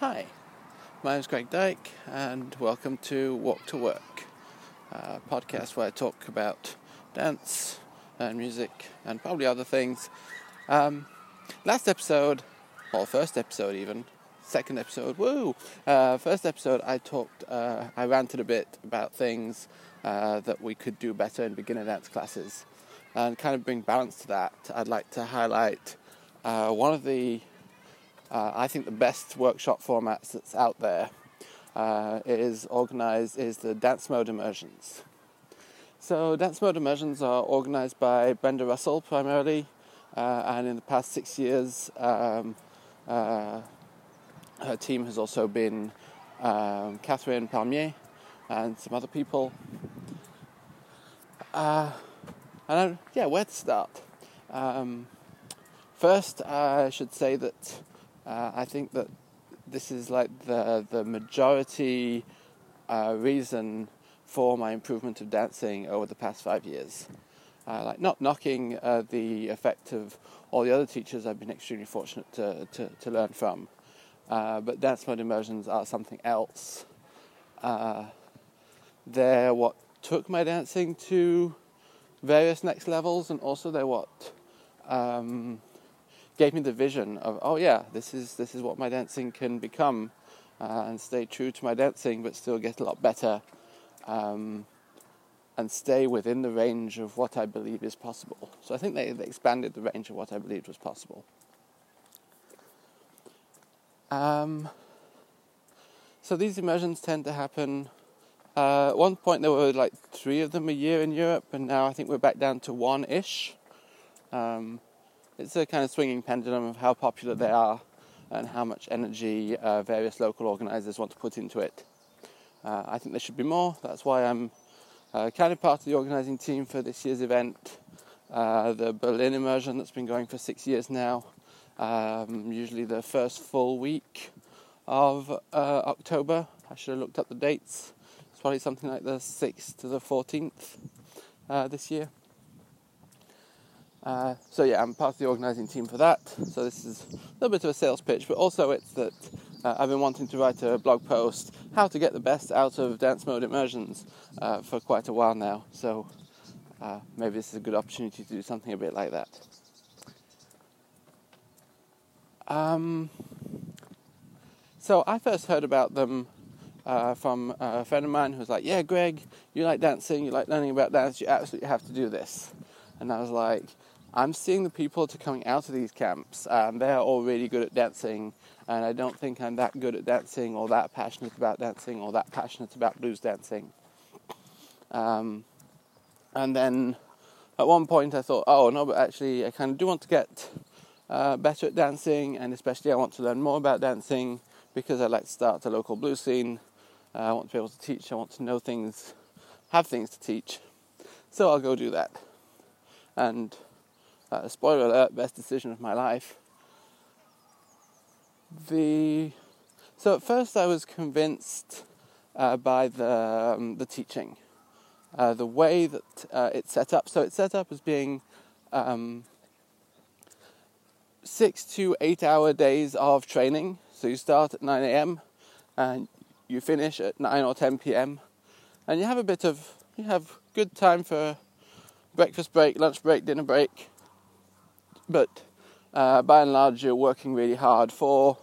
Hi, my name is Greg Dyke, and welcome to Walk to Work, a podcast where I talk about dance and music and probably other things. Um, last episode, or first episode even, second episode, woo! Uh, first episode, I talked, uh, I ranted a bit about things uh, that we could do better in beginner dance classes. And kind of bring balance to that, I'd like to highlight uh, one of the uh, I think the best workshop formats that's out there uh, is organized is the dance mode immersions. So dance mode immersions are organized by Brenda Russell primarily, uh, and in the past six years, um, uh, her team has also been um, Catherine Palmier and some other people. Uh, and I, yeah, where to start? Um, first, I should say that uh, I think that this is like the the majority uh, reason for my improvement of dancing over the past five years. Uh, like not knocking uh, the effect of all the other teachers I've been extremely fortunate to, to, to learn from, uh, but dance mode immersions are something else. Uh, they're what took my dancing to various next levels, and also they're what um, gave me the vision of oh yeah this is this is what my dancing can become uh, and stay true to my dancing but still get a lot better um, and stay within the range of what I believe is possible. So I think they, they expanded the range of what I believed was possible. Um, so these immersions tend to happen. Uh, at one point there were like three of them a year in Europe, and now I think we're back down to one ish. Um, it's a kind of swinging pendulum of how popular they are and how much energy uh, various local organisers want to put into it. Uh, I think there should be more. That's why I'm uh, kind of part of the organising team for this year's event. Uh, the Berlin immersion that's been going for six years now. Um, usually the first full week of uh, October. I should have looked up the dates. It's probably something like the 6th to the 14th uh, this year. Uh, so yeah, I'm part of the organising team for that. So this is a little bit of a sales pitch, but also it's that uh, I've been wanting to write a blog post how to get the best out of dance mode immersions uh, for quite a while now. So uh, maybe this is a good opportunity to do something a bit like that. Um, so I first heard about them uh, from a friend of mine who was like, "Yeah, Greg, you like dancing, you like learning about dance, you absolutely have to do this." And I was like, I'm seeing the people are coming out of these camps, and they're all really good at dancing, and I don't think I'm that good at dancing, or that passionate about dancing, or that passionate about blues dancing. Um, and then at one point I thought, oh no, but actually I kind of do want to get uh, better at dancing, and especially I want to learn more about dancing because I'd like to start a local blues scene. Uh, I want to be able to teach, I want to know things, have things to teach. So I'll go do that. And uh, spoiler alert, best decision of my life. The so at first I was convinced uh, by the um, the teaching, uh, the way that uh, it's set up. So it's set up as being um, six to eight hour days of training. So you start at nine a.m. and you finish at nine or ten p.m. and you have a bit of you have good time for breakfast break, lunch break, dinner break, but uh, by and large, you're working really hard for.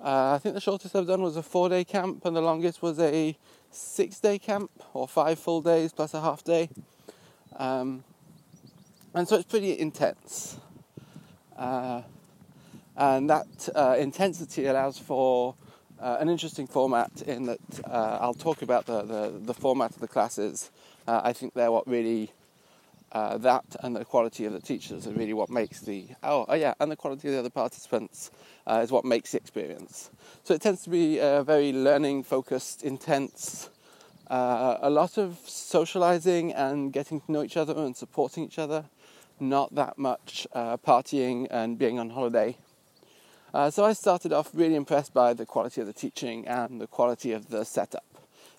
Uh, I think the shortest I've done was a four day camp, and the longest was a six day camp, or five full days plus a half day. Um, and so it's pretty intense. Uh, and that uh, intensity allows for uh, an interesting format in that uh, I'll talk about the, the, the, format of the classes. I think they're what really uh, that and the quality of the teachers are really what makes the oh, oh yeah, and the quality of the other participants uh, is what makes the experience. So it tends to be a very learning focused, intense, uh, a lot of socializing and getting to know each other and supporting each other. Not that much uh, partying and being on holiday. Uh, so I started off really impressed by the quality of the teaching and the quality of the setup.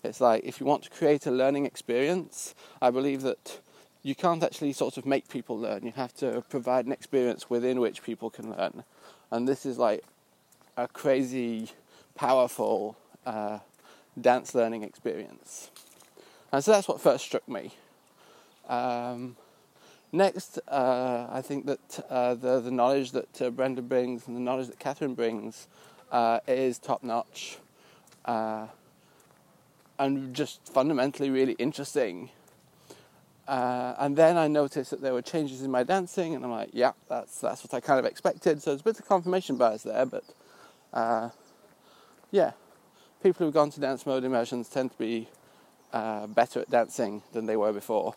It's like if you want to create a learning experience, I believe that you can't actually sort of make people learn. You have to provide an experience within which people can learn. And this is like a crazy powerful uh, dance learning experience. And so that's what first struck me. Um, next, uh, I think that uh, the, the knowledge that uh, Brenda brings and the knowledge that Catherine brings uh, is top notch uh, and just fundamentally really interesting. Uh, and then I noticed that there were changes in my dancing, and I'm like, yeah, that's that's what I kind of expected. So there's a bit of confirmation bias there, but yeah, people who've gone to dance mode immersions tend to be uh, better at dancing than they were before,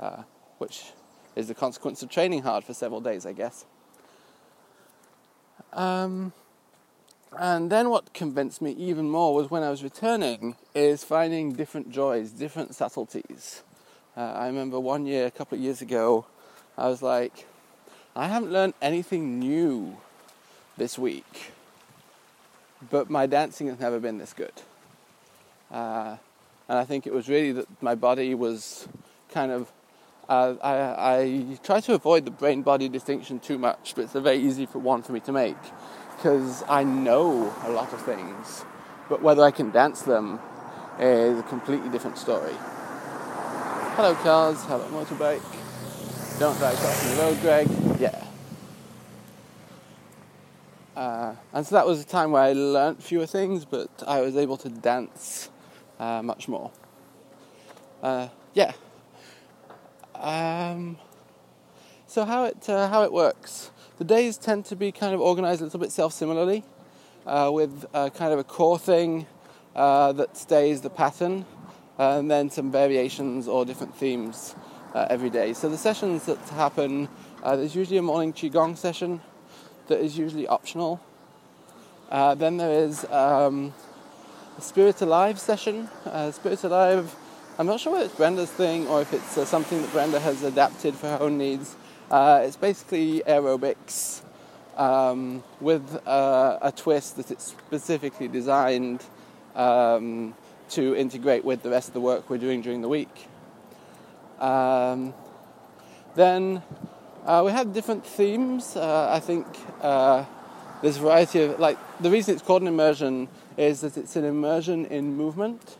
uh, which is the consequence of training hard for several days, I guess. Um, and then what convinced me even more was when I was returning, is finding different joys, different subtleties. Uh, I remember one year, a couple of years ago, I was like, I haven't learned anything new this week, but my dancing has never been this good. Uh, and I think it was really that my body was kind of. Uh, I, I try to avoid the brain body distinction too much, but it's a very easy for one for me to make because I know a lot of things, but whether I can dance them is a completely different story. Hello, cars. Hello, motorbike. Don't drive crossing the road, Greg. Yeah. Uh, and so that was a time where I learnt fewer things, but I was able to dance uh, much more. Uh, yeah. Um, so how it uh, how it works? The days tend to be kind of organised a little bit self-similarly, uh, with uh, kind of a core thing that stays the pattern, and then some variations or different themes every day. So the sessions that happen, there's usually a morning qigong session that is usually optional. then there is um, a Spirit Alive session. Uh, Spirit Alive, I'm not sure whether it's Brenda's thing or if it's uh, something that Brenda has adapted for her own needs. Uh, it's basically aerobics um, with uh, a twist that it's specifically designed um, to integrate with the rest of the work we're doing during the week. Um, then uh, we have different themes. Uh, I think there's a variety of, like, the reason it's called an immersion is that it's an immersion in movement,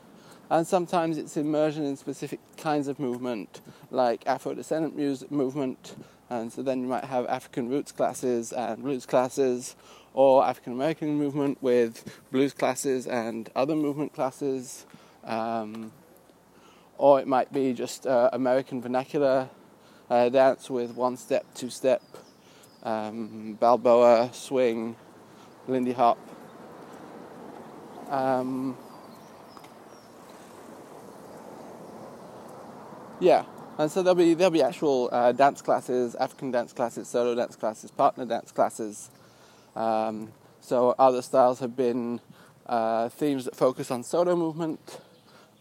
and sometimes it's immersion in specific kinds of movement, like Afro descendant music movement, and so then you might have African roots classes and blues classes, or African American movement with blues classes and other movement classes, um, or it might be just uh, American vernacular uh, dance with one step, two step, um, Balboa, swing, Lindy Hop. Um, yeah, and so there'll be there'll be actual uh, dance classes, African dance classes, solo dance classes, partner dance classes. Um, so other styles have been uh, themes that focus on solo movement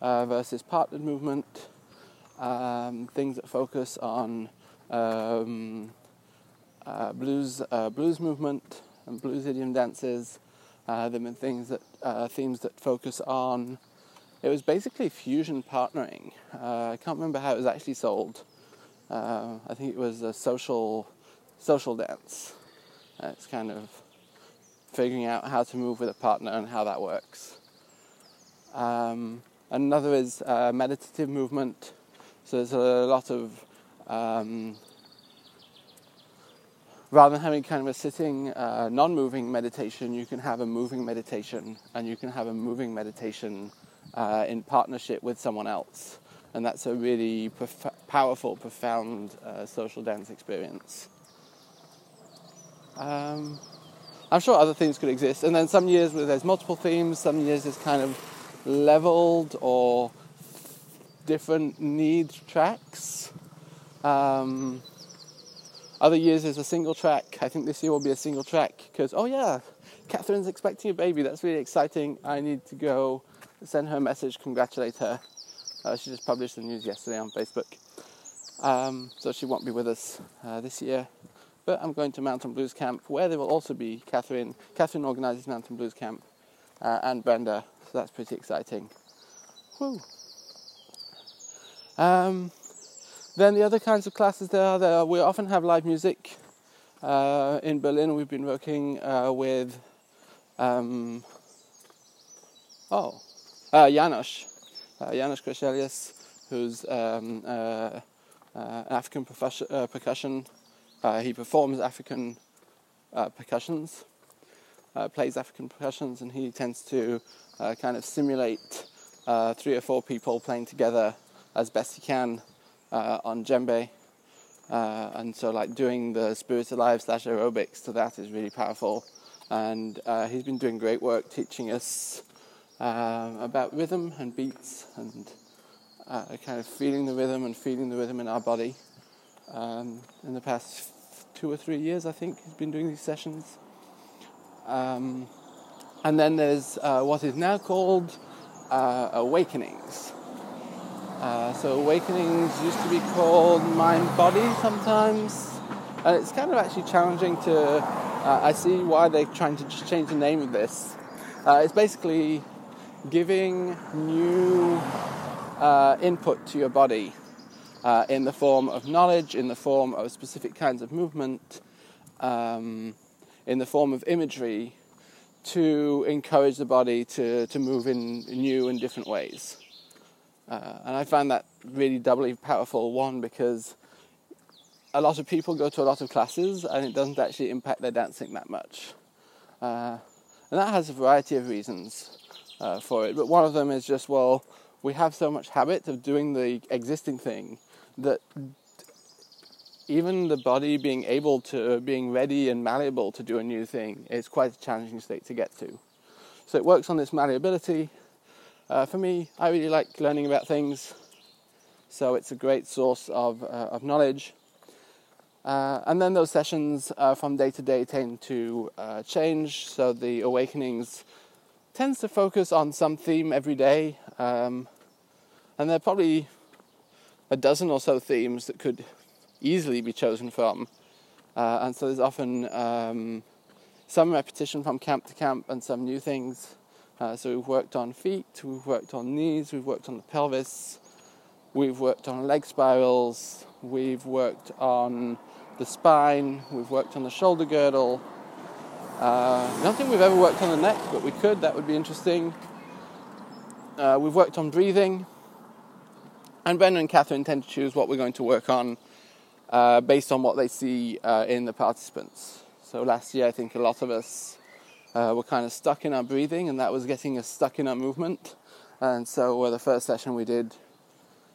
uh, versus partnered movement. Um, things that focus on um, uh, blues uh, blues movement and blues idiom dances. Uh, there have been things that uh, themes that focus on. It was basically fusion partnering. I can't remember how it was actually sold. I think it was a social social dance. It's kind of figuring out how to move with a partner and how that works. Um, another is uh, meditative movement. So there's a lot of um, rather than having kind of a sitting, uh, non moving meditation, you can have a moving meditation, and you can have a moving meditation uh, in partnership with someone else. And that's a really prof- powerful, profound uh, social dance experience. Um, I'm sure other themes could exist. And then some years where there's multiple themes, some years it's kind of leveled or different need tracks. Um, other years there's a single track. I think this year will be a single track because, oh yeah, Catherine's expecting a baby. That's really exciting. I need to go send her a message, congratulate her. Uh, she just published the news yesterday on Facebook. Um, so she won't be with us uh, this year. But I'm going to Mountain Blues Camp where there will also be Catherine. Catherine organises Mountain Blues Camp uh, and Brenda. So that's pretty exciting. Um, then the other kinds of classes there are, there, we often have live music. Uh, in Berlin, we've been working uh, with um, Oh, uh, Janos, uh, Janos Krashelius, who's um, uh, uh, African uh, percussion. Uh, he performs African percussions, plays African percussions, and he tends to kind of simulate three or four people playing together as best he can on djembe. Uh, and so like doing the spirits alive slash aerobics to that is really powerful and uh, he's been doing great work teaching us uh, about rhythm and beats and uh, kind of feeling the rhythm and feeling the rhythm in our body um, in the past two or three years I think he's been doing these sessions um, and then there's uh, what is now called uh, awakenings uh, so awakenings used to be called mind body sometimes, and it's kind of actually challenging to. Uh, I see why they're trying to just change the name of this. Uh, it's basically giving new uh, input to your body uh, in the form of knowledge, in the form of specific kinds of movement, um, in the form of imagery, to encourage the body to, to move in new and different ways. Uh, and I find that really doubly powerful. One, because a lot of people go to a lot of classes and it doesn't actually impact their dancing that much. Uh, and that has a variety of reasons uh, for it. But one of them is just, well, we have so much habit of doing the existing thing that even the body being able to, being ready and malleable to do a new thing is quite a challenging state to get to. So it works on this malleability uh, for me, I really like learning about things, so it's a great source of, uh, of knowledge. Uh, and then those sessions uh, from day to day tend to uh, change, so the awakenings tends to focus on some theme every day, um, and they're probably a dozen or so themes that could easily be chosen from. Uh, and so there's often um, some repetition from camp to camp and some new things. Uh, so we've worked on feet, we've worked on knees, we've worked on the pelvis, we've worked on leg spirals, we've worked on the spine, we've worked on the shoulder girdle. Uh, I don't think we've ever worked on the neck, but we could, that would be interesting. Uh, we've worked on breathing, and Brenda and Catherine tend to choose what we're going to work on uh, based on what they see uh, in the participants. So last year, I think a lot of us uh, were kind of stuck in our breathing, and that was getting us stuck in our movement. And so, uh, the first session we did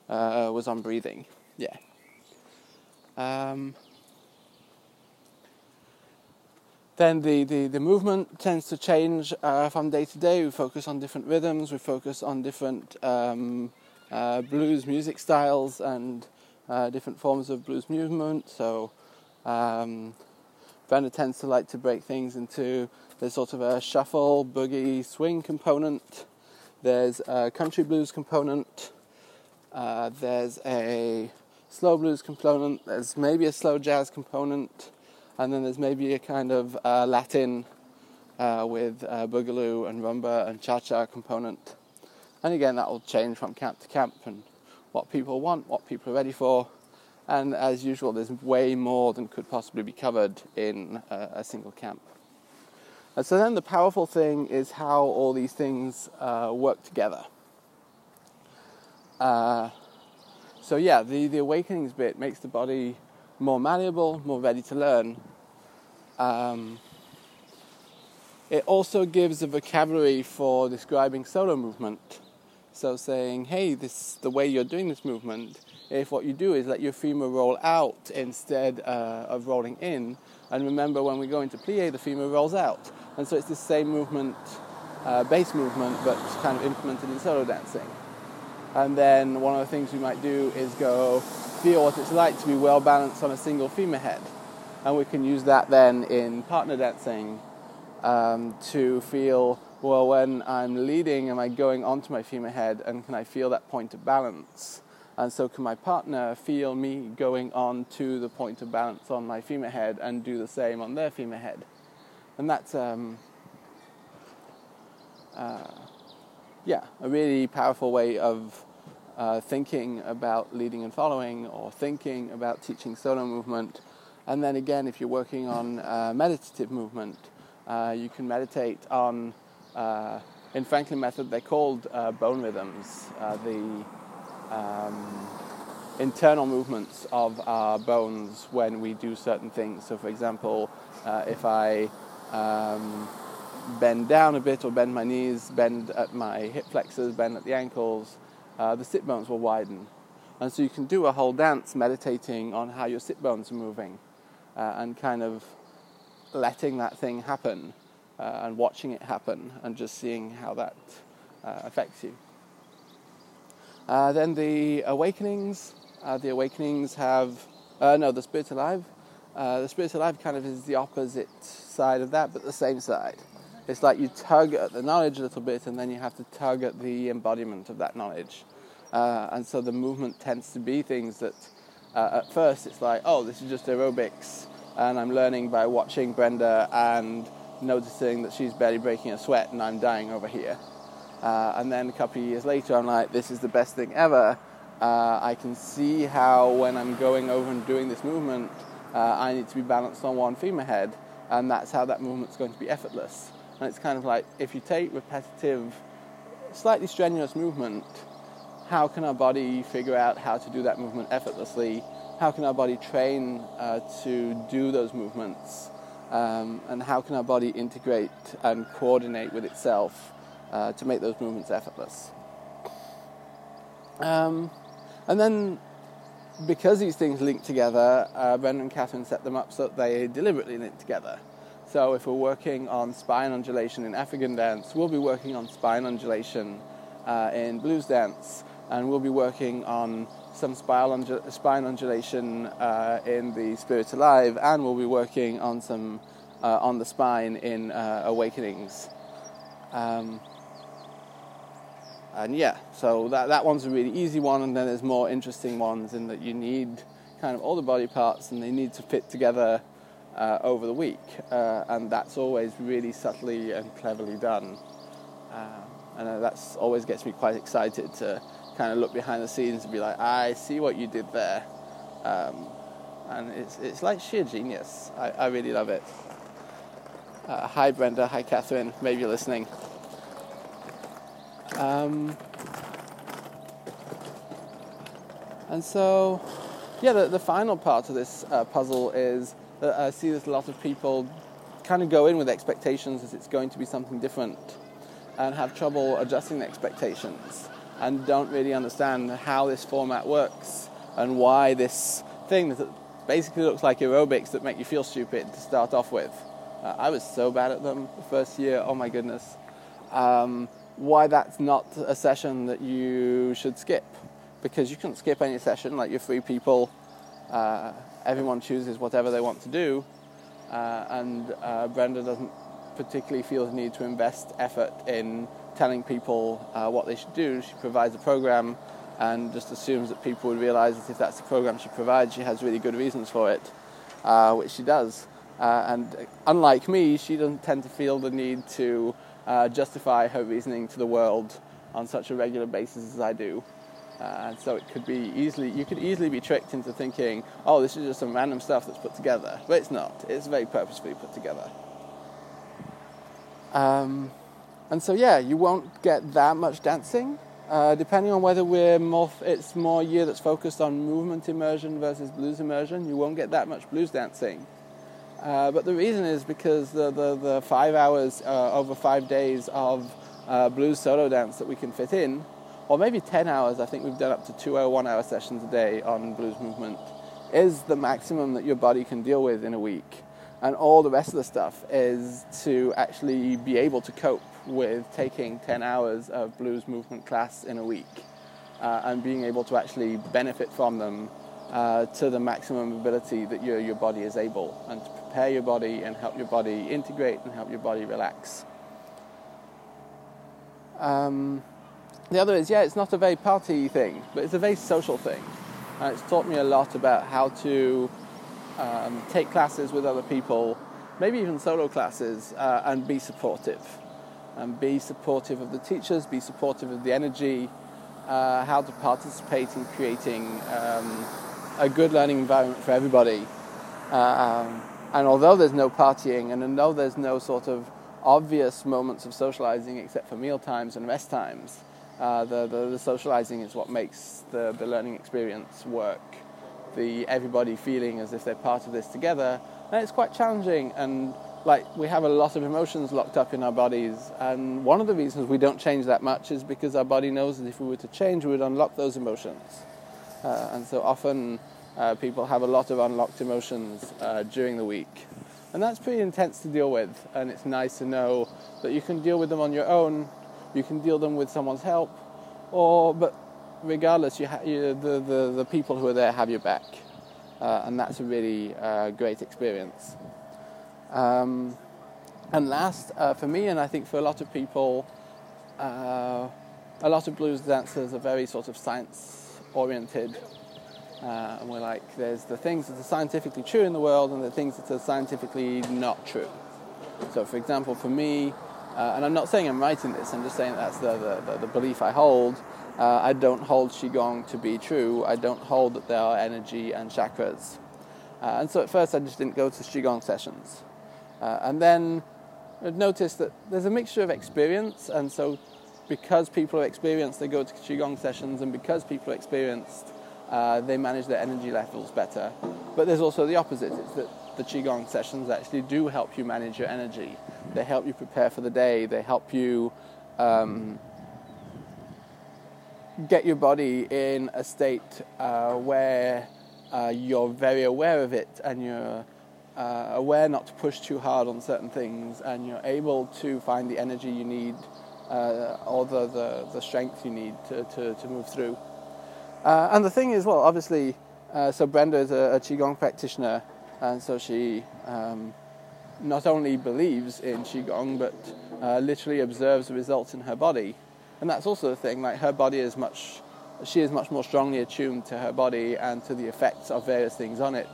uh, was on breathing. Yeah. Um, then the, the, the movement tends to change uh, from day to day. We focus on different rhythms, we focus on different um, uh, blues music styles and uh, different forms of blues movement. So, um, tends to like to break things into there's sort of a shuffle, boogie, swing component. There's a country blues component. Uh, there's a slow blues component. There's maybe a slow jazz component. And then there's maybe a kind of uh, Latin uh, with uh, boogaloo and rumba and cha cha component. And again, that will change from camp to camp and what people want, what people are ready for. And as usual, there's way more than could possibly be covered in uh, a single camp. And so then the powerful thing is how all these things uh, work together. Uh, so yeah, the, the awakenings bit makes the body more malleable, more ready to learn. Um, it also gives a vocabulary for describing solo movement. So saying, hey, this the way you're doing this movement. If what you do is let your femur roll out instead uh, of rolling in, and remember when we go into plie, the femur rolls out. And so it's the same movement, uh, base movement, but kind of implemented in solo dancing. And then one of the things we might do is go feel what it's like to be well balanced on a single femur head. And we can use that then in partner dancing um, to feel, well, when I'm leading, am I going onto my femur head and can I feel that point of balance? And so can my partner feel me going on to the point of balance on my femur head and do the same on their femur head? and that's um, uh, yeah a really powerful way of uh, thinking about leading and following or thinking about teaching solo movement and then again if you're working on uh, meditative movement uh, you can meditate on in Franklin Method, they're called uh, bone rhythms. Uh, the um, internal movements of our bones when we do certain things. So, for example, uh, if I um, bend down a bit or bend my knees, bend at my hip flexors, bend at the ankles, uh, the sit bones will widen. And so you can do a whole dance meditating on how your sit bones are moving uh, and kind of letting that thing happen uh, and watching it happen and just seeing how that uh, affects you. Uh, then the awakenings. Uh, the awakenings have, uh, no, the spirit alive. Uh, the spirit alive kind of is the opposite side of that, but the same side. It's like you tug at the knowledge a little bit, and then you have to tug at the embodiment of that knowledge. and so the movement tends to be things that, at first, it's like, oh, this is just aerobics, and I'm learning by watching Brenda and noticing that she's barely breaking a sweat, and I'm dying over here. Uh, and then a couple of years later, I'm like, this is the best thing ever. Uh, I can see how when I'm going over and doing this movement, uh, I need to be balanced on one femur head, and that's how that movement's going to be effortless. And it's kind of like if you take repetitive, slightly strenuous movement, how can our body figure out how to do that movement effortlessly? How can our body train uh, to do those movements? Um, and how can our body integrate and coordinate with itself uh, to make those movements effortless? Um, and then, because these things link together, uh, Brenda and Catherine set them up so that they deliberately link together. So, if we're working on spine undulation in African dance, we'll be working on spine undulation uh, in blues dance, and we'll be working on some spine, undulation uh, in the Spirit Alive, and we'll be working on some uh, on the spine in uh, Awakenings. Um, and yeah, so that, that one's a really easy one, and then there's more interesting ones in that you need kind of all the body parts and they need to fit together uh, over the week, uh, and that's always really subtly and cleverly done. Uh, and that's always gets me quite excited to kind of look behind the scenes and be like, I see what you did there. Um, and it's, it's like sheer genius. I, I really love it. Uh, hi, Brenda. Hi, Catherine. Maybe you're listening. Um, and so, yeah, the, the final part of this uh, puzzle is that I see that a lot of people kind of go in with expectations that it's going to be something different and have trouble adjusting the expectations and don't really understand how this format works and why this thing that basically looks like aerobics that make you feel stupid to start off with. Uh, I was so bad at them the first year, oh my goodness. Um, why that's not a session that you should skip because you can skip any session like you're free people uh, everyone chooses whatever they want to do uh, and uh, brenda doesn't particularly feel the need to invest effort in telling people uh, what they should do she provides a program and just assumes that people would realize that if that's the program she provides she has really good reasons for it uh, which she does uh, and unlike me she doesn't tend to feel the need to uh, justify her reasoning to the world on such a regular basis as I do. Uh, so it could be easily, you could easily be tricked into thinking, oh, this is just some random stuff that's put together. But it's not. It's very purposefully put together. Um, and so, yeah, you won't get that much dancing. Uh, depending on whether we're more, it's more year that's focused on movement immersion versus blues immersion, you won't get that much blues dancing. Uh, but the reason is because the, the, the five hours uh, over five days of uh, blues solo dance that we can fit in, or maybe 10 hours, I think we've done up to two or one hour sessions a day on blues movement, is the maximum that your body can deal with in a week. And all the rest of the stuff is to actually be able to cope with taking 10 hours of blues movement class in a week uh, and being able to actually benefit from them uh, to the maximum ability that your, your body is able and to prepare your body and help your body integrate and help your body relax. Um, the other is, yeah, it's not a very party thing, but it's a very social thing. And it's taught me a lot about how to um, take classes with other people, maybe even solo classes, uh, and be supportive. And be supportive of the teachers, be supportive of the energy, uh, how to participate in creating um, a good learning environment for everybody. Um, and although there's no partying, and although there's no sort of obvious moments of socializing except for meal times and rest times. Uh, the, the, the, socializing is what makes the, the learning experience work. The everybody feeling as if they're part of this together. And it's quite challenging and like we have a lot of emotions locked up in our bodies and one of the reasons we don't change that much is because our body knows that if we were to change we would unlock those emotions. Uh, and so often uh, people have a lot of unlocked emotions uh, during the week. And that's pretty intense to deal with, and it's nice to know that you can deal with them on your own, you can deal them with someone's help, or but regardless, you, ha- you the, the, the people who are there have your back, uh, and that's a really uh, great experience. Um, and last, uh, for me, and I think for a lot of people, uh, a lot of blues dancers are very sort of science oriented uh, and we're like, there's the things that are scientifically true in the world and the things that are scientifically not true. So, for example, for me, uh, and I'm not saying I'm in this, I'm just saying that's the, the, the, the belief I hold. Uh, I don't hold Qigong to be true. I don't hold that there are energy and chakras. Uh, and so at first I just didn't go to Qigong sessions. Uh, and then I'd noticed that there's a mixture of experience, and so because people are experienced, they go to Qigong sessions, and because people are experienced, uh, they manage their energy levels better. But there's also the opposite. It's that the Qigong sessions actually do help you manage your energy. They help you prepare for the day. They help you um, get your body in a state uh, where uh, you're very aware of it and you're uh, aware not to push too hard on certain things and you're able to find the energy you need uh, or the, the, the strength you need to, to, to move through. Uh, and the thing is, well, obviously, uh, so Brenda is a, a, Qigong practitioner, and so she um, not only believes in Qigong, but uh, literally observes the results in her body. And that's also the thing, like her body is much, she is much more strongly attuned to her body and to the effects of various things on it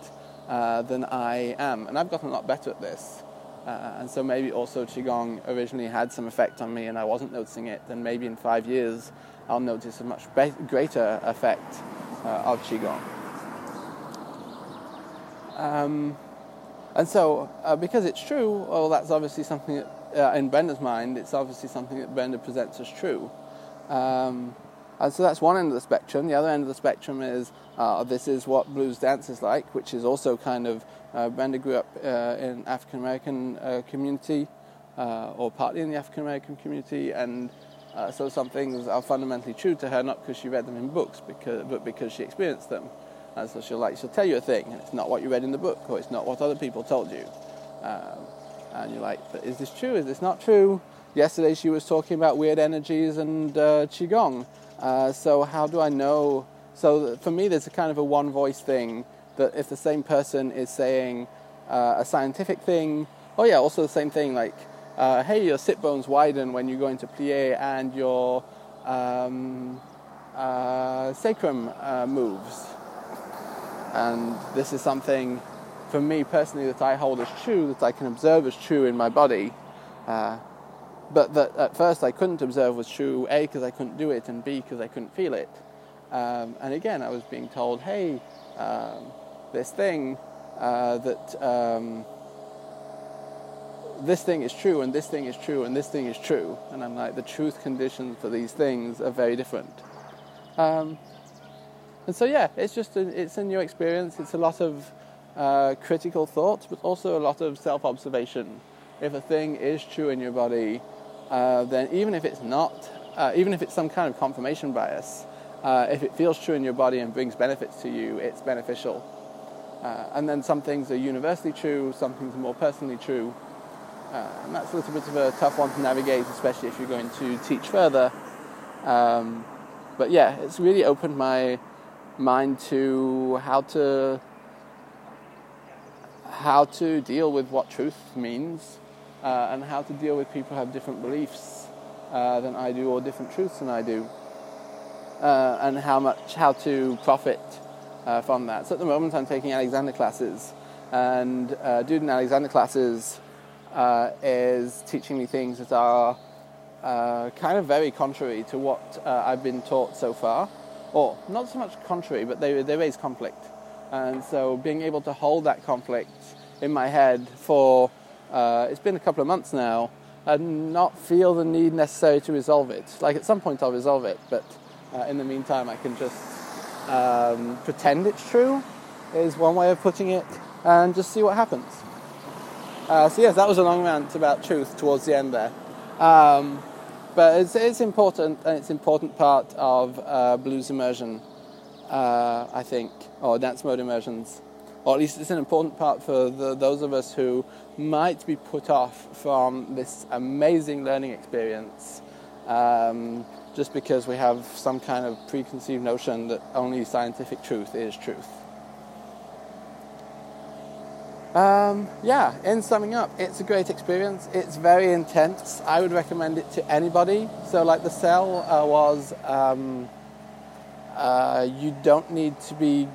uh, than I am. And I've gotten a lot better at this. Uh, and so maybe also Qigong originally had some effect on me and I wasn't noticing it. Then maybe in five years I'll notice a much be- greater effect uh, of Qigong. Um, and so, uh, because it's true, well, that's obviously something that, uh, in Brenda's mind, it's obviously something that Brenda presents as true. Um, and so that's one end of the spectrum. The other end of the spectrum is uh, this is what blues dance is like, which is also kind of uh, Brenda grew up uh, in African American uh, community, uh, or partly in the African American community, and uh, so some things are fundamentally true to her, not because she read them in books, because, but because she experienced them. And so she'll like she'll tell you a thing, and it's not what you read in the book, or it's not what other people told you. Um, and you're like, but is this true? Is this not true? Yesterday she was talking about weird energies and uh, qigong. Uh, so how do I know? So for me, there's a kind of a one voice thing that if the same person is saying uh, a scientific thing, oh yeah, also the same thing like uh, hey, your sit bones widen when you go into plie and your um, uh, sacrum uh, moves. And this is something, for me personally, that I hold as true, that I can observe as true in my body. But that at first I couldn't observe was true, A, because I couldn't do it, and B, because I couldn't feel it. Um, and again, I was being told, hey, um, this thing uh, that. Um, this thing is true and this thing is true and this thing is true. And I'm like, the truth conditions for these things are very different. Um, and so, yeah, it's just a, it's a new experience. It's a lot of uh, critical thought, but also a lot of self observation. If a thing is true in your body, uh, then even if it's not, uh, even if it's some kind of confirmation bias, uh, if it feels true in your body and brings benefits to you, it's beneficial. Uh, and then some things are universally true, some things are more personally true. Uh, and that's a little bit of a tough one to navigate, especially if you're going to teach further. Um, but yeah, it's really opened my mind to how to how to deal with what truth means uh, and how to deal with people who have different beliefs uh, than I do or different truths than I do uh, and how much how to profit uh, from that. So at the moment I'm taking Alexander classes and uh, doing Alexander classes uh, is teaching me things that are uh, kind of very contrary to what I've been taught so far. Or not so much contrary, but they, they raise conflict. And so being able to hold that conflict in my head for, uh, it's been a couple of months now, and not feel the need necessary to resolve it. Like at some point I'll resolve it, but uh, in the meantime I can just um, pretend it's true, is one way of putting it, and just see what happens. Uh, so yes, that was a long rant about truth towards the end there. Um, but it's, it's, important, and it's an important part of uh, blues immersion, uh, I think, or dance mode immersions. Or at least it's an important part for the, those of us who might be put off from this amazing learning experience um, just because we have some kind of preconceived notion that only scientific truth is truth. Um, yeah, in summing up, it's a great experience. It's very intense. I would recommend it to anybody. So, like the cell uh, was, um, uh, you don't need to be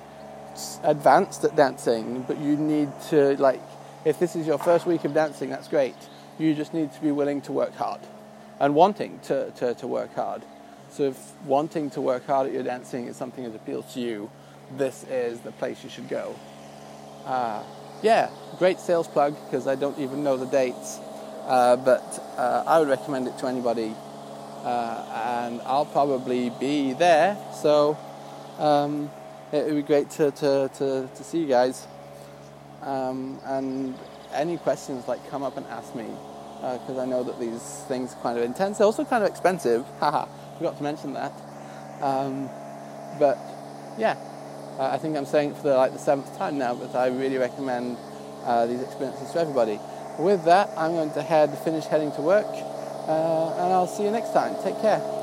advanced at dancing, but you need to, like, if this is your first week of dancing, that's great. You just need to be willing to work hard and wanting to, to, to work hard. So, if wanting to work hard at your dancing is something that appeals to you, this is the place you should go. Uh, yeah, great sales plug because I don't even know the dates, uh, but uh, I would recommend it to anybody, uh, and I'll probably be there. So um, it would be great to, to, to, to see you guys. Um, and any questions, like come up and ask me because uh, I know that these things are kind of intense. They're also kind of expensive. Haha, forgot to mention that. Um, but yeah, I think I'm saying it for the, like the seventh time now, but I really recommend uh, these experiences to everybody. With that, I'm going to head finish heading to work, uh, and I'll see you next time. Take care.